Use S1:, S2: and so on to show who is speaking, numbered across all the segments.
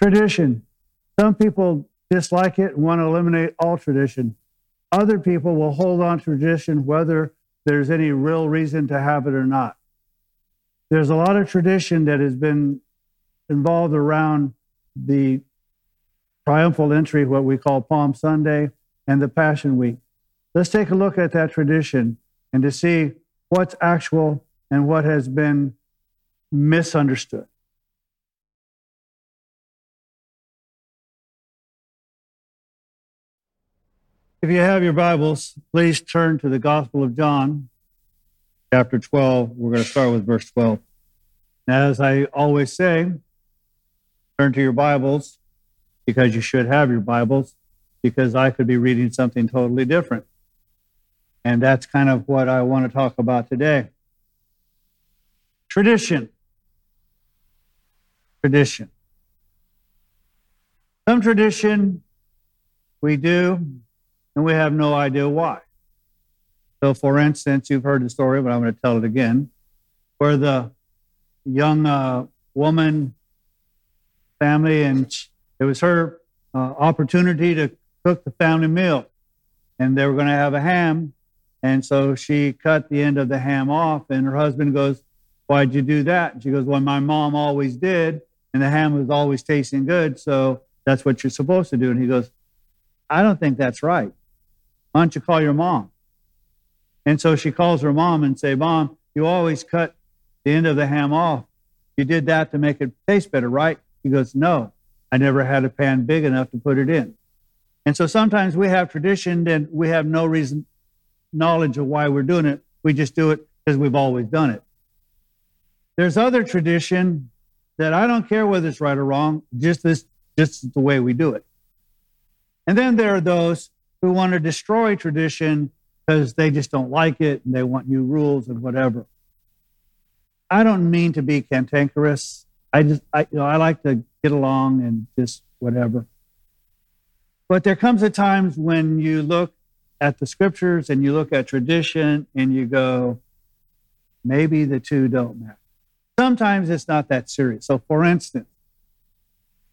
S1: Tradition. Some people dislike it and want to eliminate all tradition. Other people will hold on to tradition whether there's any real reason to have it or not. There's a lot of tradition that has been involved around the triumphal entry, what we call Palm Sunday, and the Passion Week. Let's take a look at that tradition and to see what's actual and what has been misunderstood. If you have your Bibles, please turn to the Gospel of John, chapter 12. We're going to start with verse 12. As I always say, turn to your Bibles because you should have your Bibles, because I could be reading something totally different. And that's kind of what I want to talk about today. Tradition. Tradition. Some tradition we do and we have no idea why. So, for instance, you've heard the story, but I'm going to tell it again, where the young uh, woman family, and it was her uh, opportunity to cook the family meal, and they were going to have a ham, and so she cut the end of the ham off, and her husband goes, "Why'd you do that?" And she goes, "Well, my mom always did, and the ham was always tasting good, so that's what you're supposed to do." And he goes, "I don't think that's right." Why don't you call your mom? And so she calls her mom and say, Mom, you always cut the end of the ham off. You did that to make it taste better, right? He goes, No, I never had a pan big enough to put it in. And so sometimes we have tradition and we have no reason, knowledge of why we're doing it. We just do it because we've always done it. There's other tradition that I don't care whether it's right or wrong, just this, just the way we do it. And then there are those who want to destroy tradition because they just don't like it and they want new rules and whatever. I don't mean to be cantankerous. I just, I, you know, I like to get along and just whatever. But there comes a times when you look at the scriptures and you look at tradition and you go, maybe the two don't match. Sometimes it's not that serious. So, for instance,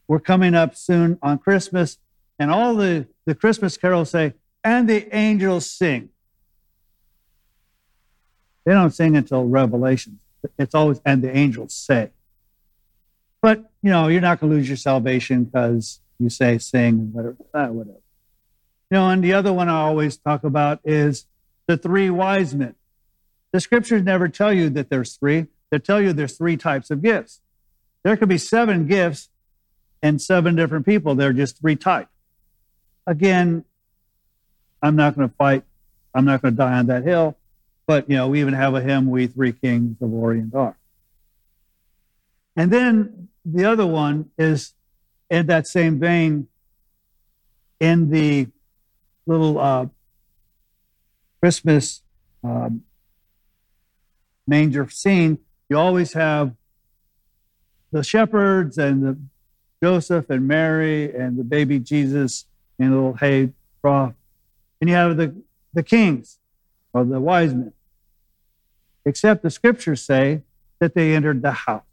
S1: we're coming up soon on Christmas, and all the, the Christmas carols say, and the angels sing. They don't sing until Revelation. It's always, and the angels say. But, you know, you're not going to lose your salvation because you say sing, whatever, ah, whatever. You know, and the other one I always talk about is the three wise men. The scriptures never tell you that there's three. They tell you there's three types of gifts. There could be seven gifts and seven different people. They're just three types. Again, I'm not going to fight. I'm not going to die on that hill. But, you know, we even have a hymn, We Three Kings of Orient are. And then the other one is in that same vein, in the little uh, Christmas um, manger scene, you always have the shepherds and the Joseph and Mary and the baby Jesus in a little hay trough. And you have the, the kings or the wise men. Except the scriptures say that they entered the house.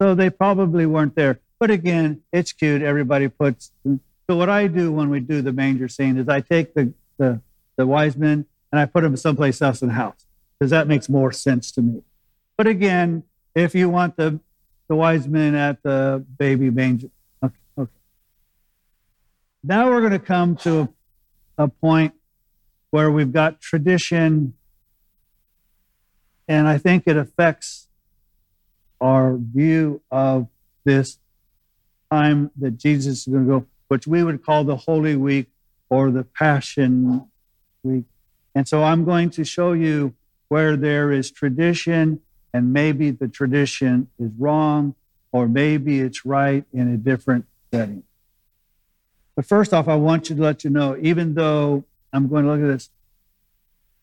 S1: So they probably weren't there. But again, it's cute. Everybody puts. So what I do when we do the manger scene is I take the, the, the wise men and I put them someplace else in the house because that makes more sense to me. But again, if you want the, the wise men at the baby manger, now we're going to come to a, a point where we've got tradition, and I think it affects our view of this time that Jesus is going to go, which we would call the Holy Week or the Passion Week. And so I'm going to show you where there is tradition, and maybe the tradition is wrong, or maybe it's right in a different setting. But first off, I want you to let you know, even though I'm going to look at this,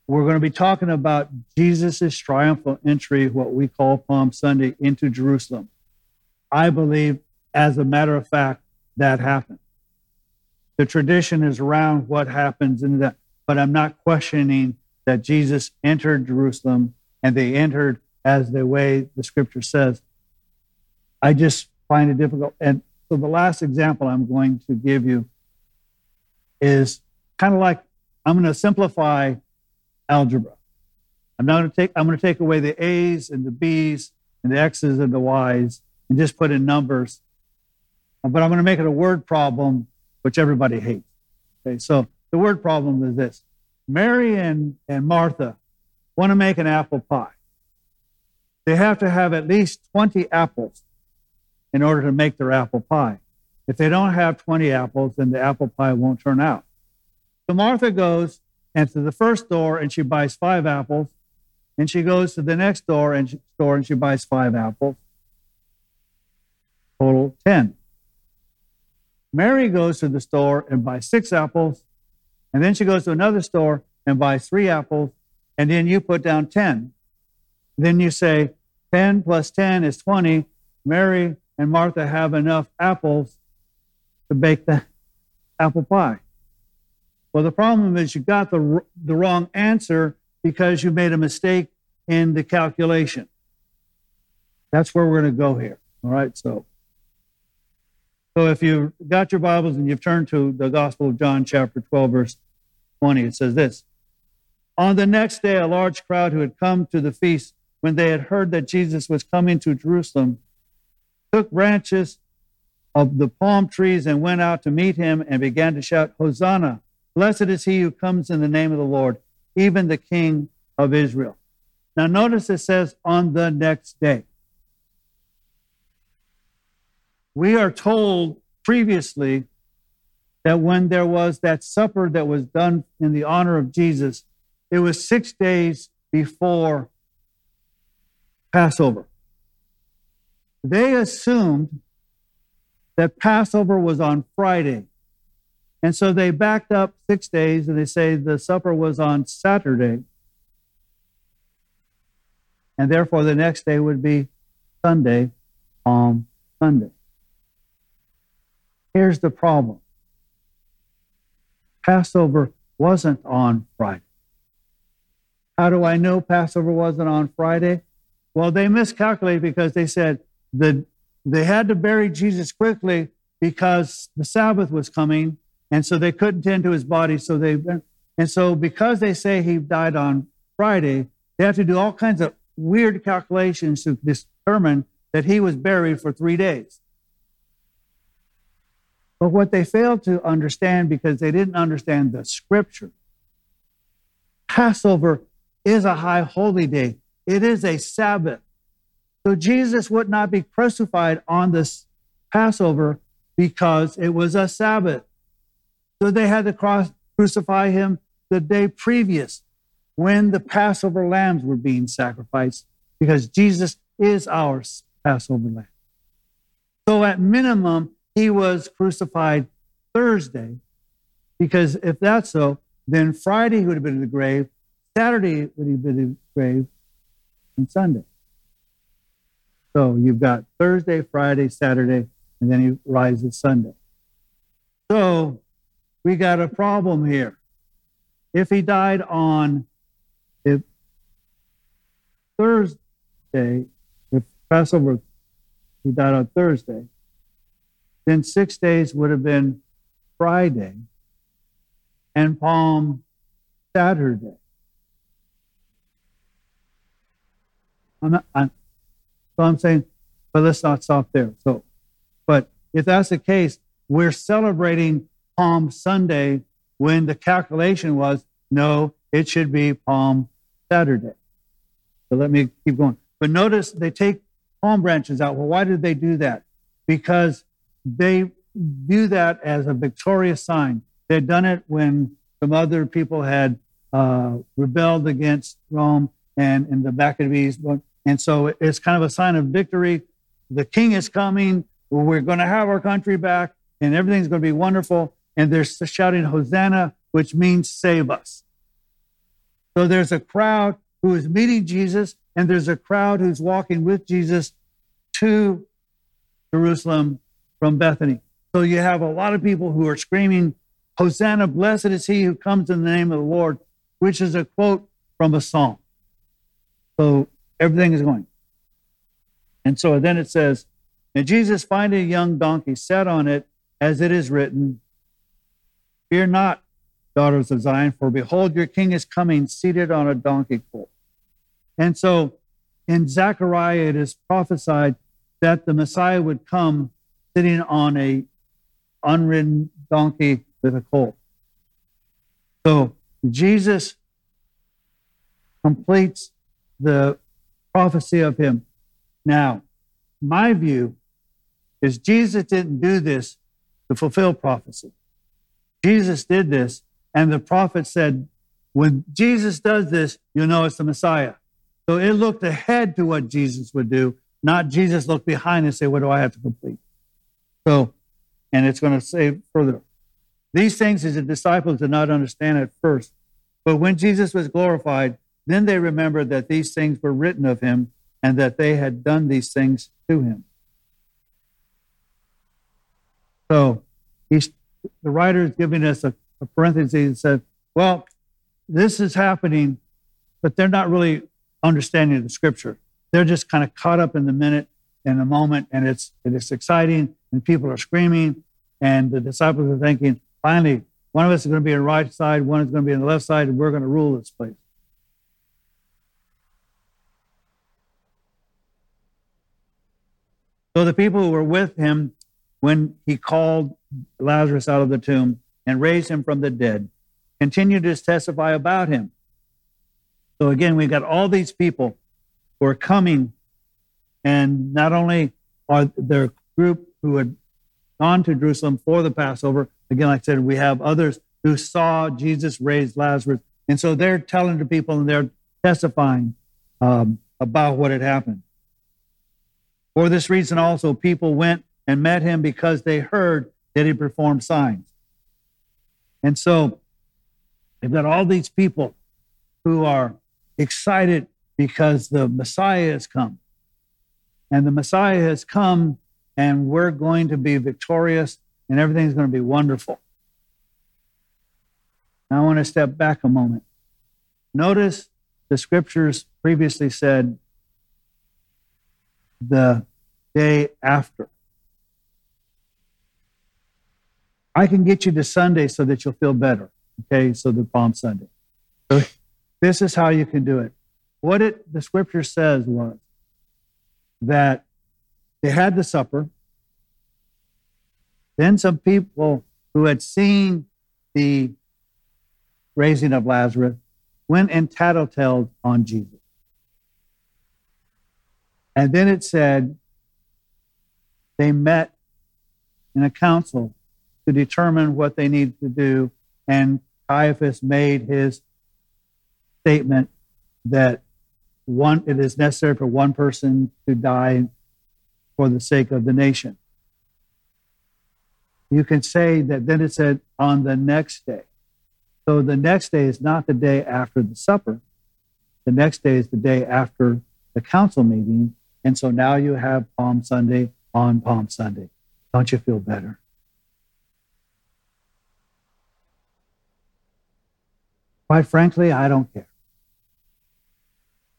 S1: we're going to be talking about Jesus' triumphal entry, what we call Palm Sunday, into Jerusalem. I believe, as a matter of fact, that happened. The tradition is around what happens in that, but I'm not questioning that Jesus entered Jerusalem and they entered as the way the scripture says. I just find it difficult. And so the last example I'm going to give you is kind of like I'm going to simplify algebra. I'm not going to take I'm going to take away the A's and the B's and the X's and the Y's and just put in numbers. But I'm going to make it a word problem, which everybody hates. Okay, so the word problem is this: Mary and, and Martha want to make an apple pie. They have to have at least 20 apples in order to make their apple pie. If they don't have 20 apples, then the apple pie won't turn out. So Martha goes and to the first store and she buys five apples. And she goes to the next door and she, store and she buys five apples. Total 10. Mary goes to the store and buys six apples. And then she goes to another store and buys three apples. And then you put down 10. Then you say 10 plus 10 is 20. Mary and Martha have enough apples to bake the apple pie. Well, the problem is you got the, the wrong answer because you made a mistake in the calculation. That's where we're going to go here. All right. So, so if you've got your Bibles and you've turned to the Gospel of John, chapter 12, verse 20, it says this On the next day, a large crowd who had come to the feast, when they had heard that Jesus was coming to Jerusalem, took branches of the palm trees and went out to meet him and began to shout, Hosanna! Blessed is he who comes in the name of the Lord, even the King of Israel. Now, notice it says on the next day. We are told previously that when there was that supper that was done in the honor of Jesus, it was six days before Passover. They assumed that Passover was on Friday. And so they backed up six days and they say the supper was on Saturday. And therefore, the next day would be Sunday, Palm Sunday. Here's the problem Passover wasn't on Friday. How do I know Passover wasn't on Friday? Well, they miscalculated because they said the they had to bury Jesus quickly because the Sabbath was coming, and so they couldn't tend to his body. So they and so because they say he died on Friday, they have to do all kinds of weird calculations to determine that he was buried for three days. But what they failed to understand because they didn't understand the scripture, Passover is a high holy day. It is a Sabbath. So Jesus would not be crucified on this Passover because it was a Sabbath. So they had to cross, crucify him the day previous when the Passover lambs were being sacrificed because Jesus is our Passover lamb. So at minimum, he was crucified Thursday because if that's so, then Friday he would have been in the grave, Saturday would have been in the grave, and Sunday. So you've got Thursday, Friday, Saturday, and then he rises Sunday. So we got a problem here. If he died on if Thursday, if Passover, he died on Thursday, then six days would have been Friday and Palm Saturday. I'm not, I'm, so I'm saying, but let's not stop there. So, but if that's the case, we're celebrating Palm Sunday when the calculation was no, it should be Palm Saturday. So let me keep going. But notice they take palm branches out. Well, why did they do that? Because they view that as a victorious sign. They had done it when some other people had uh, rebelled against Rome and in the Maccabees and so it's kind of a sign of victory. The king is coming. We're going to have our country back and everything's going to be wonderful. And they're shouting Hosanna, which means save us. So there's a crowd who is meeting Jesus and there's a crowd who's walking with Jesus to Jerusalem from Bethany. So you have a lot of people who are screaming, Hosanna, blessed is he who comes in the name of the Lord, which is a quote from a psalm. So Everything is going. And so then it says, And Jesus finding a young donkey, sat on it, as it is written, Fear not, daughters of Zion, for behold, your king is coming, seated on a donkey colt. And so in Zechariah, it is prophesied that the Messiah would come sitting on a unridden donkey with a colt. So Jesus completes the prophecy of him. Now, my view is Jesus didn't do this to fulfill prophecy. Jesus did this, and the prophet said, when Jesus does this, you know it's the Messiah. So it looked ahead to what Jesus would do, not Jesus looked behind and say, What do I have to complete? So, and it's going to say further. These things his disciples did not understand at first, but when Jesus was glorified, then they remembered that these things were written of him and that they had done these things to him. So he's, the writer is giving us a, a parenthesis and said, well, this is happening, but they're not really understanding the scripture. They're just kind of caught up in the minute, in the moment, and it's it's exciting, and people are screaming, and the disciples are thinking, finally, one of us is going to be on the right side, one is going to be on the left side, and we're going to rule this place. So the people who were with him when he called Lazarus out of the tomb and raised him from the dead continued to testify about him. So again, we've got all these people who are coming, and not only are there group who had gone to Jerusalem for the Passover. Again, like I said, we have others who saw Jesus raise Lazarus, and so they're telling the people and they're testifying um, about what had happened. For this reason, also, people went and met him because they heard that he performed signs. And so they've got all these people who are excited because the Messiah has come. And the Messiah has come, and we're going to be victorious, and everything's going to be wonderful. Now, I want to step back a moment. Notice the scriptures previously said the day after. I can get you to Sunday so that you'll feel better. Okay, so the Palm Sunday. So this is how you can do it. What it the scripture says was that they had the supper. Then some people who had seen the raising of Lazarus went and tattletaled on Jesus. And then it said they met in a council to determine what they needed to do. And Caiaphas made his statement that one it is necessary for one person to die for the sake of the nation. You can say that then it said on the next day. So the next day is not the day after the supper. The next day is the day after the council meeting. And so now you have Palm Sunday on Palm Sunday. Don't you feel better? Quite frankly, I don't care.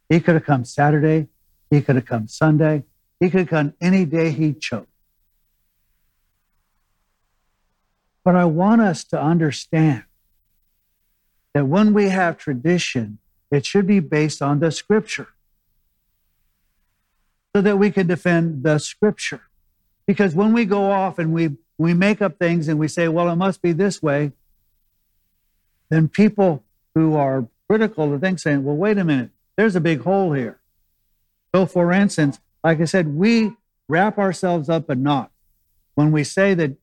S1: He could have come Saturday. He could have come Sunday. He could have come any day he chose. But I want us to understand that when we have tradition, it should be based on the scripture so that we can defend the scripture. Because when we go off and we, we make up things and we say, well, it must be this way, then people who are critical of things saying, well, wait a minute, there's a big hole here. So, for instance, like I said, we wrap ourselves up in knots when we say that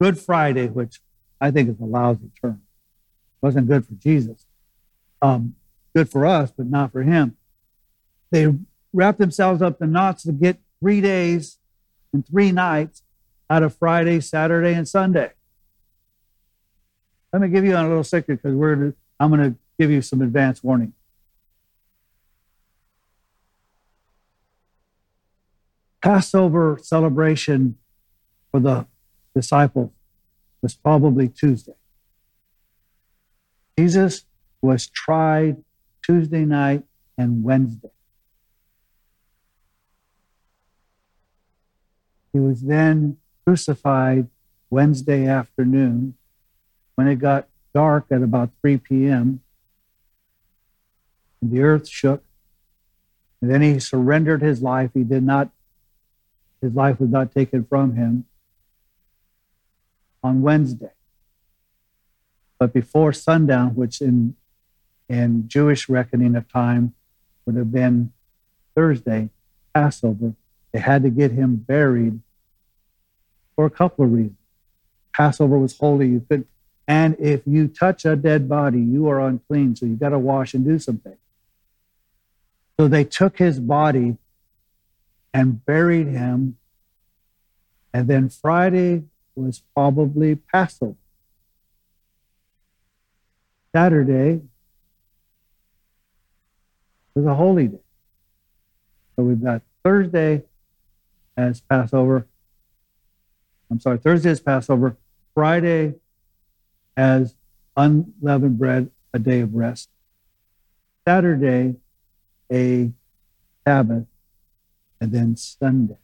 S1: Good Friday, which I think is a lousy term, wasn't good for Jesus, um, good for us, but not for him. They wrap themselves up in knots to get three days and three nights out of Friday, Saturday, and Sunday. Let me give you a little secret because we're I'm going to give you some advance warning. Passover celebration for the disciples was probably Tuesday. Jesus was tried Tuesday night and Wednesday. He was then crucified Wednesday afternoon when it got dark at about 3 p.m. The earth shook. And then he surrendered his life. He did not, his life was not taken from him on Wednesday. But before sundown, which in, in Jewish reckoning of time would have been Thursday, Passover, they had to get him buried for a couple of reasons. Passover was holy. You could, and if you touch a dead body, you are unclean. So you got to wash and do something. So they took his body and buried him. And then Friday was probably Passover. Saturday was a holy day. So we've got Thursday as Passover. I'm sorry, Thursday is Passover. Friday as unleavened bread, a day of rest. Saturday, a Sabbath, and then Sunday.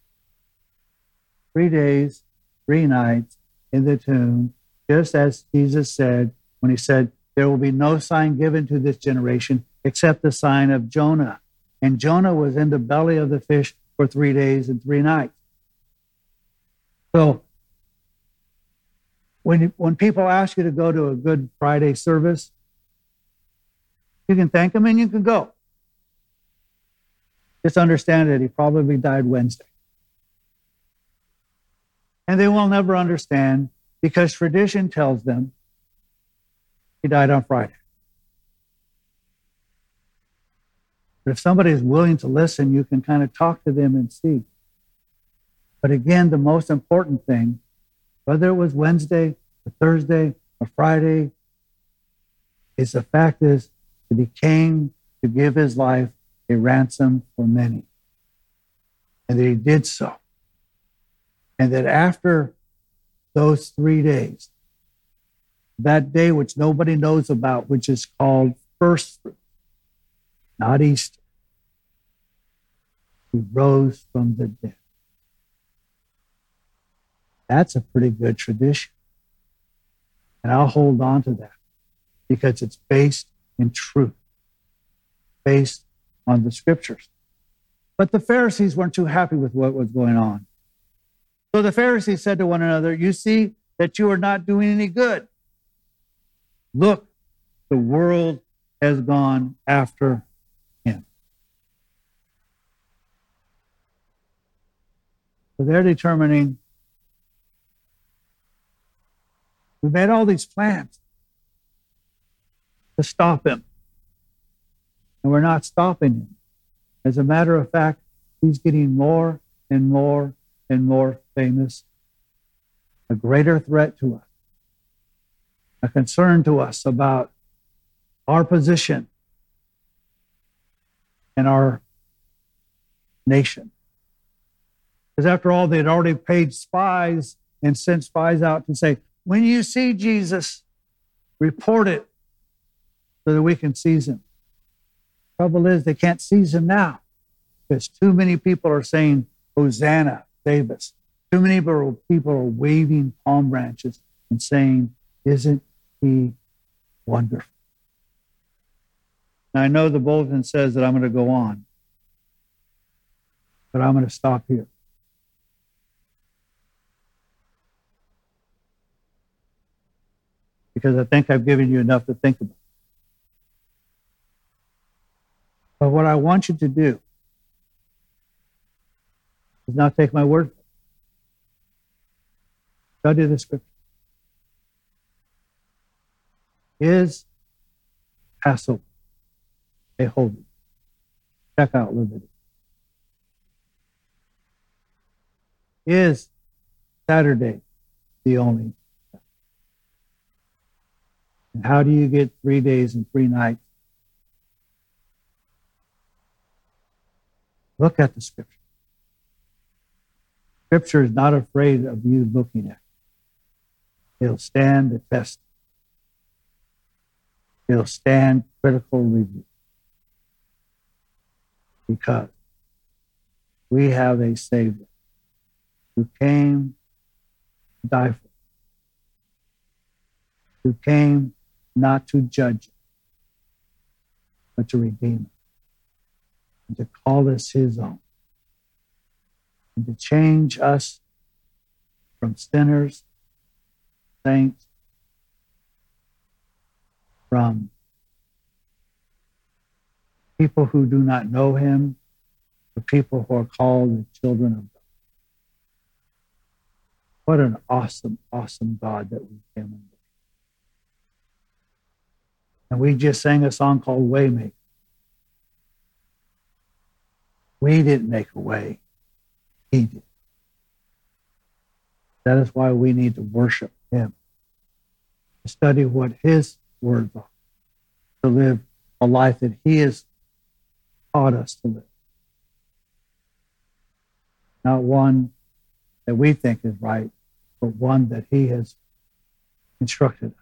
S1: Three days, three nights in the tomb, just as Jesus said when he said, There will be no sign given to this generation except the sign of Jonah. And Jonah was in the belly of the fish for three days and three nights. So when, when people ask you to go to a Good Friday service, you can thank them and you can go. Just understand that he probably died Wednesday. And they will never understand because tradition tells them he died on Friday. But if somebody is willing to listen, you can kind of talk to them and see. But again, the most important thing, whether it was Wednesday or Thursday or Friday, is the fact is that he came to give his life a ransom for many. And that he did so. And that after those three days, that day which nobody knows about, which is called first fruit, not Easter. He rose from the dead. That's a pretty good tradition. And I'll hold on to that because it's based in truth, based on the scriptures. But the Pharisees weren't too happy with what was going on. So the Pharisees said to one another, You see that you are not doing any good. Look, the world has gone after him. So they're determining we made all these plans to stop him. And we're not stopping him. As a matter of fact, he's getting more and more and more famous, a greater threat to us, a concern to us about our position and our nation. Because after all, they'd already paid spies and sent spies out to say, when you see Jesus, report it so that we can seize him. Trouble is, they can't seize him now because too many people are saying, Hosanna, save us. Too many people are waving palm branches and saying, Isn't he wonderful? Now, I know the bulletin says that I'm going to go on, but I'm going to stop here. Because I think I've given you enough to think about. But what I want you to do is not take my word. Study the scripture. Is Passover a holy? Check out Leviticus. Is Saturday the only and how do you get three days and three nights? Look at the scripture. Scripture is not afraid of you looking at it. It'll stand the test. It'll stand critical review. Because we have a Savior who came to die for, us, who came not to judge, us, but to redeem us, and to call us his own, and to change us from sinners, saints, from people who do not know him, to people who are called the children of God. What an awesome, awesome God that we came under. And we just sang a song called Waymaker. We didn't make a way. He did. That is why we need to worship him. To study what his words are. To live a life that he has taught us to live. Not one that we think is right, but one that he has instructed us.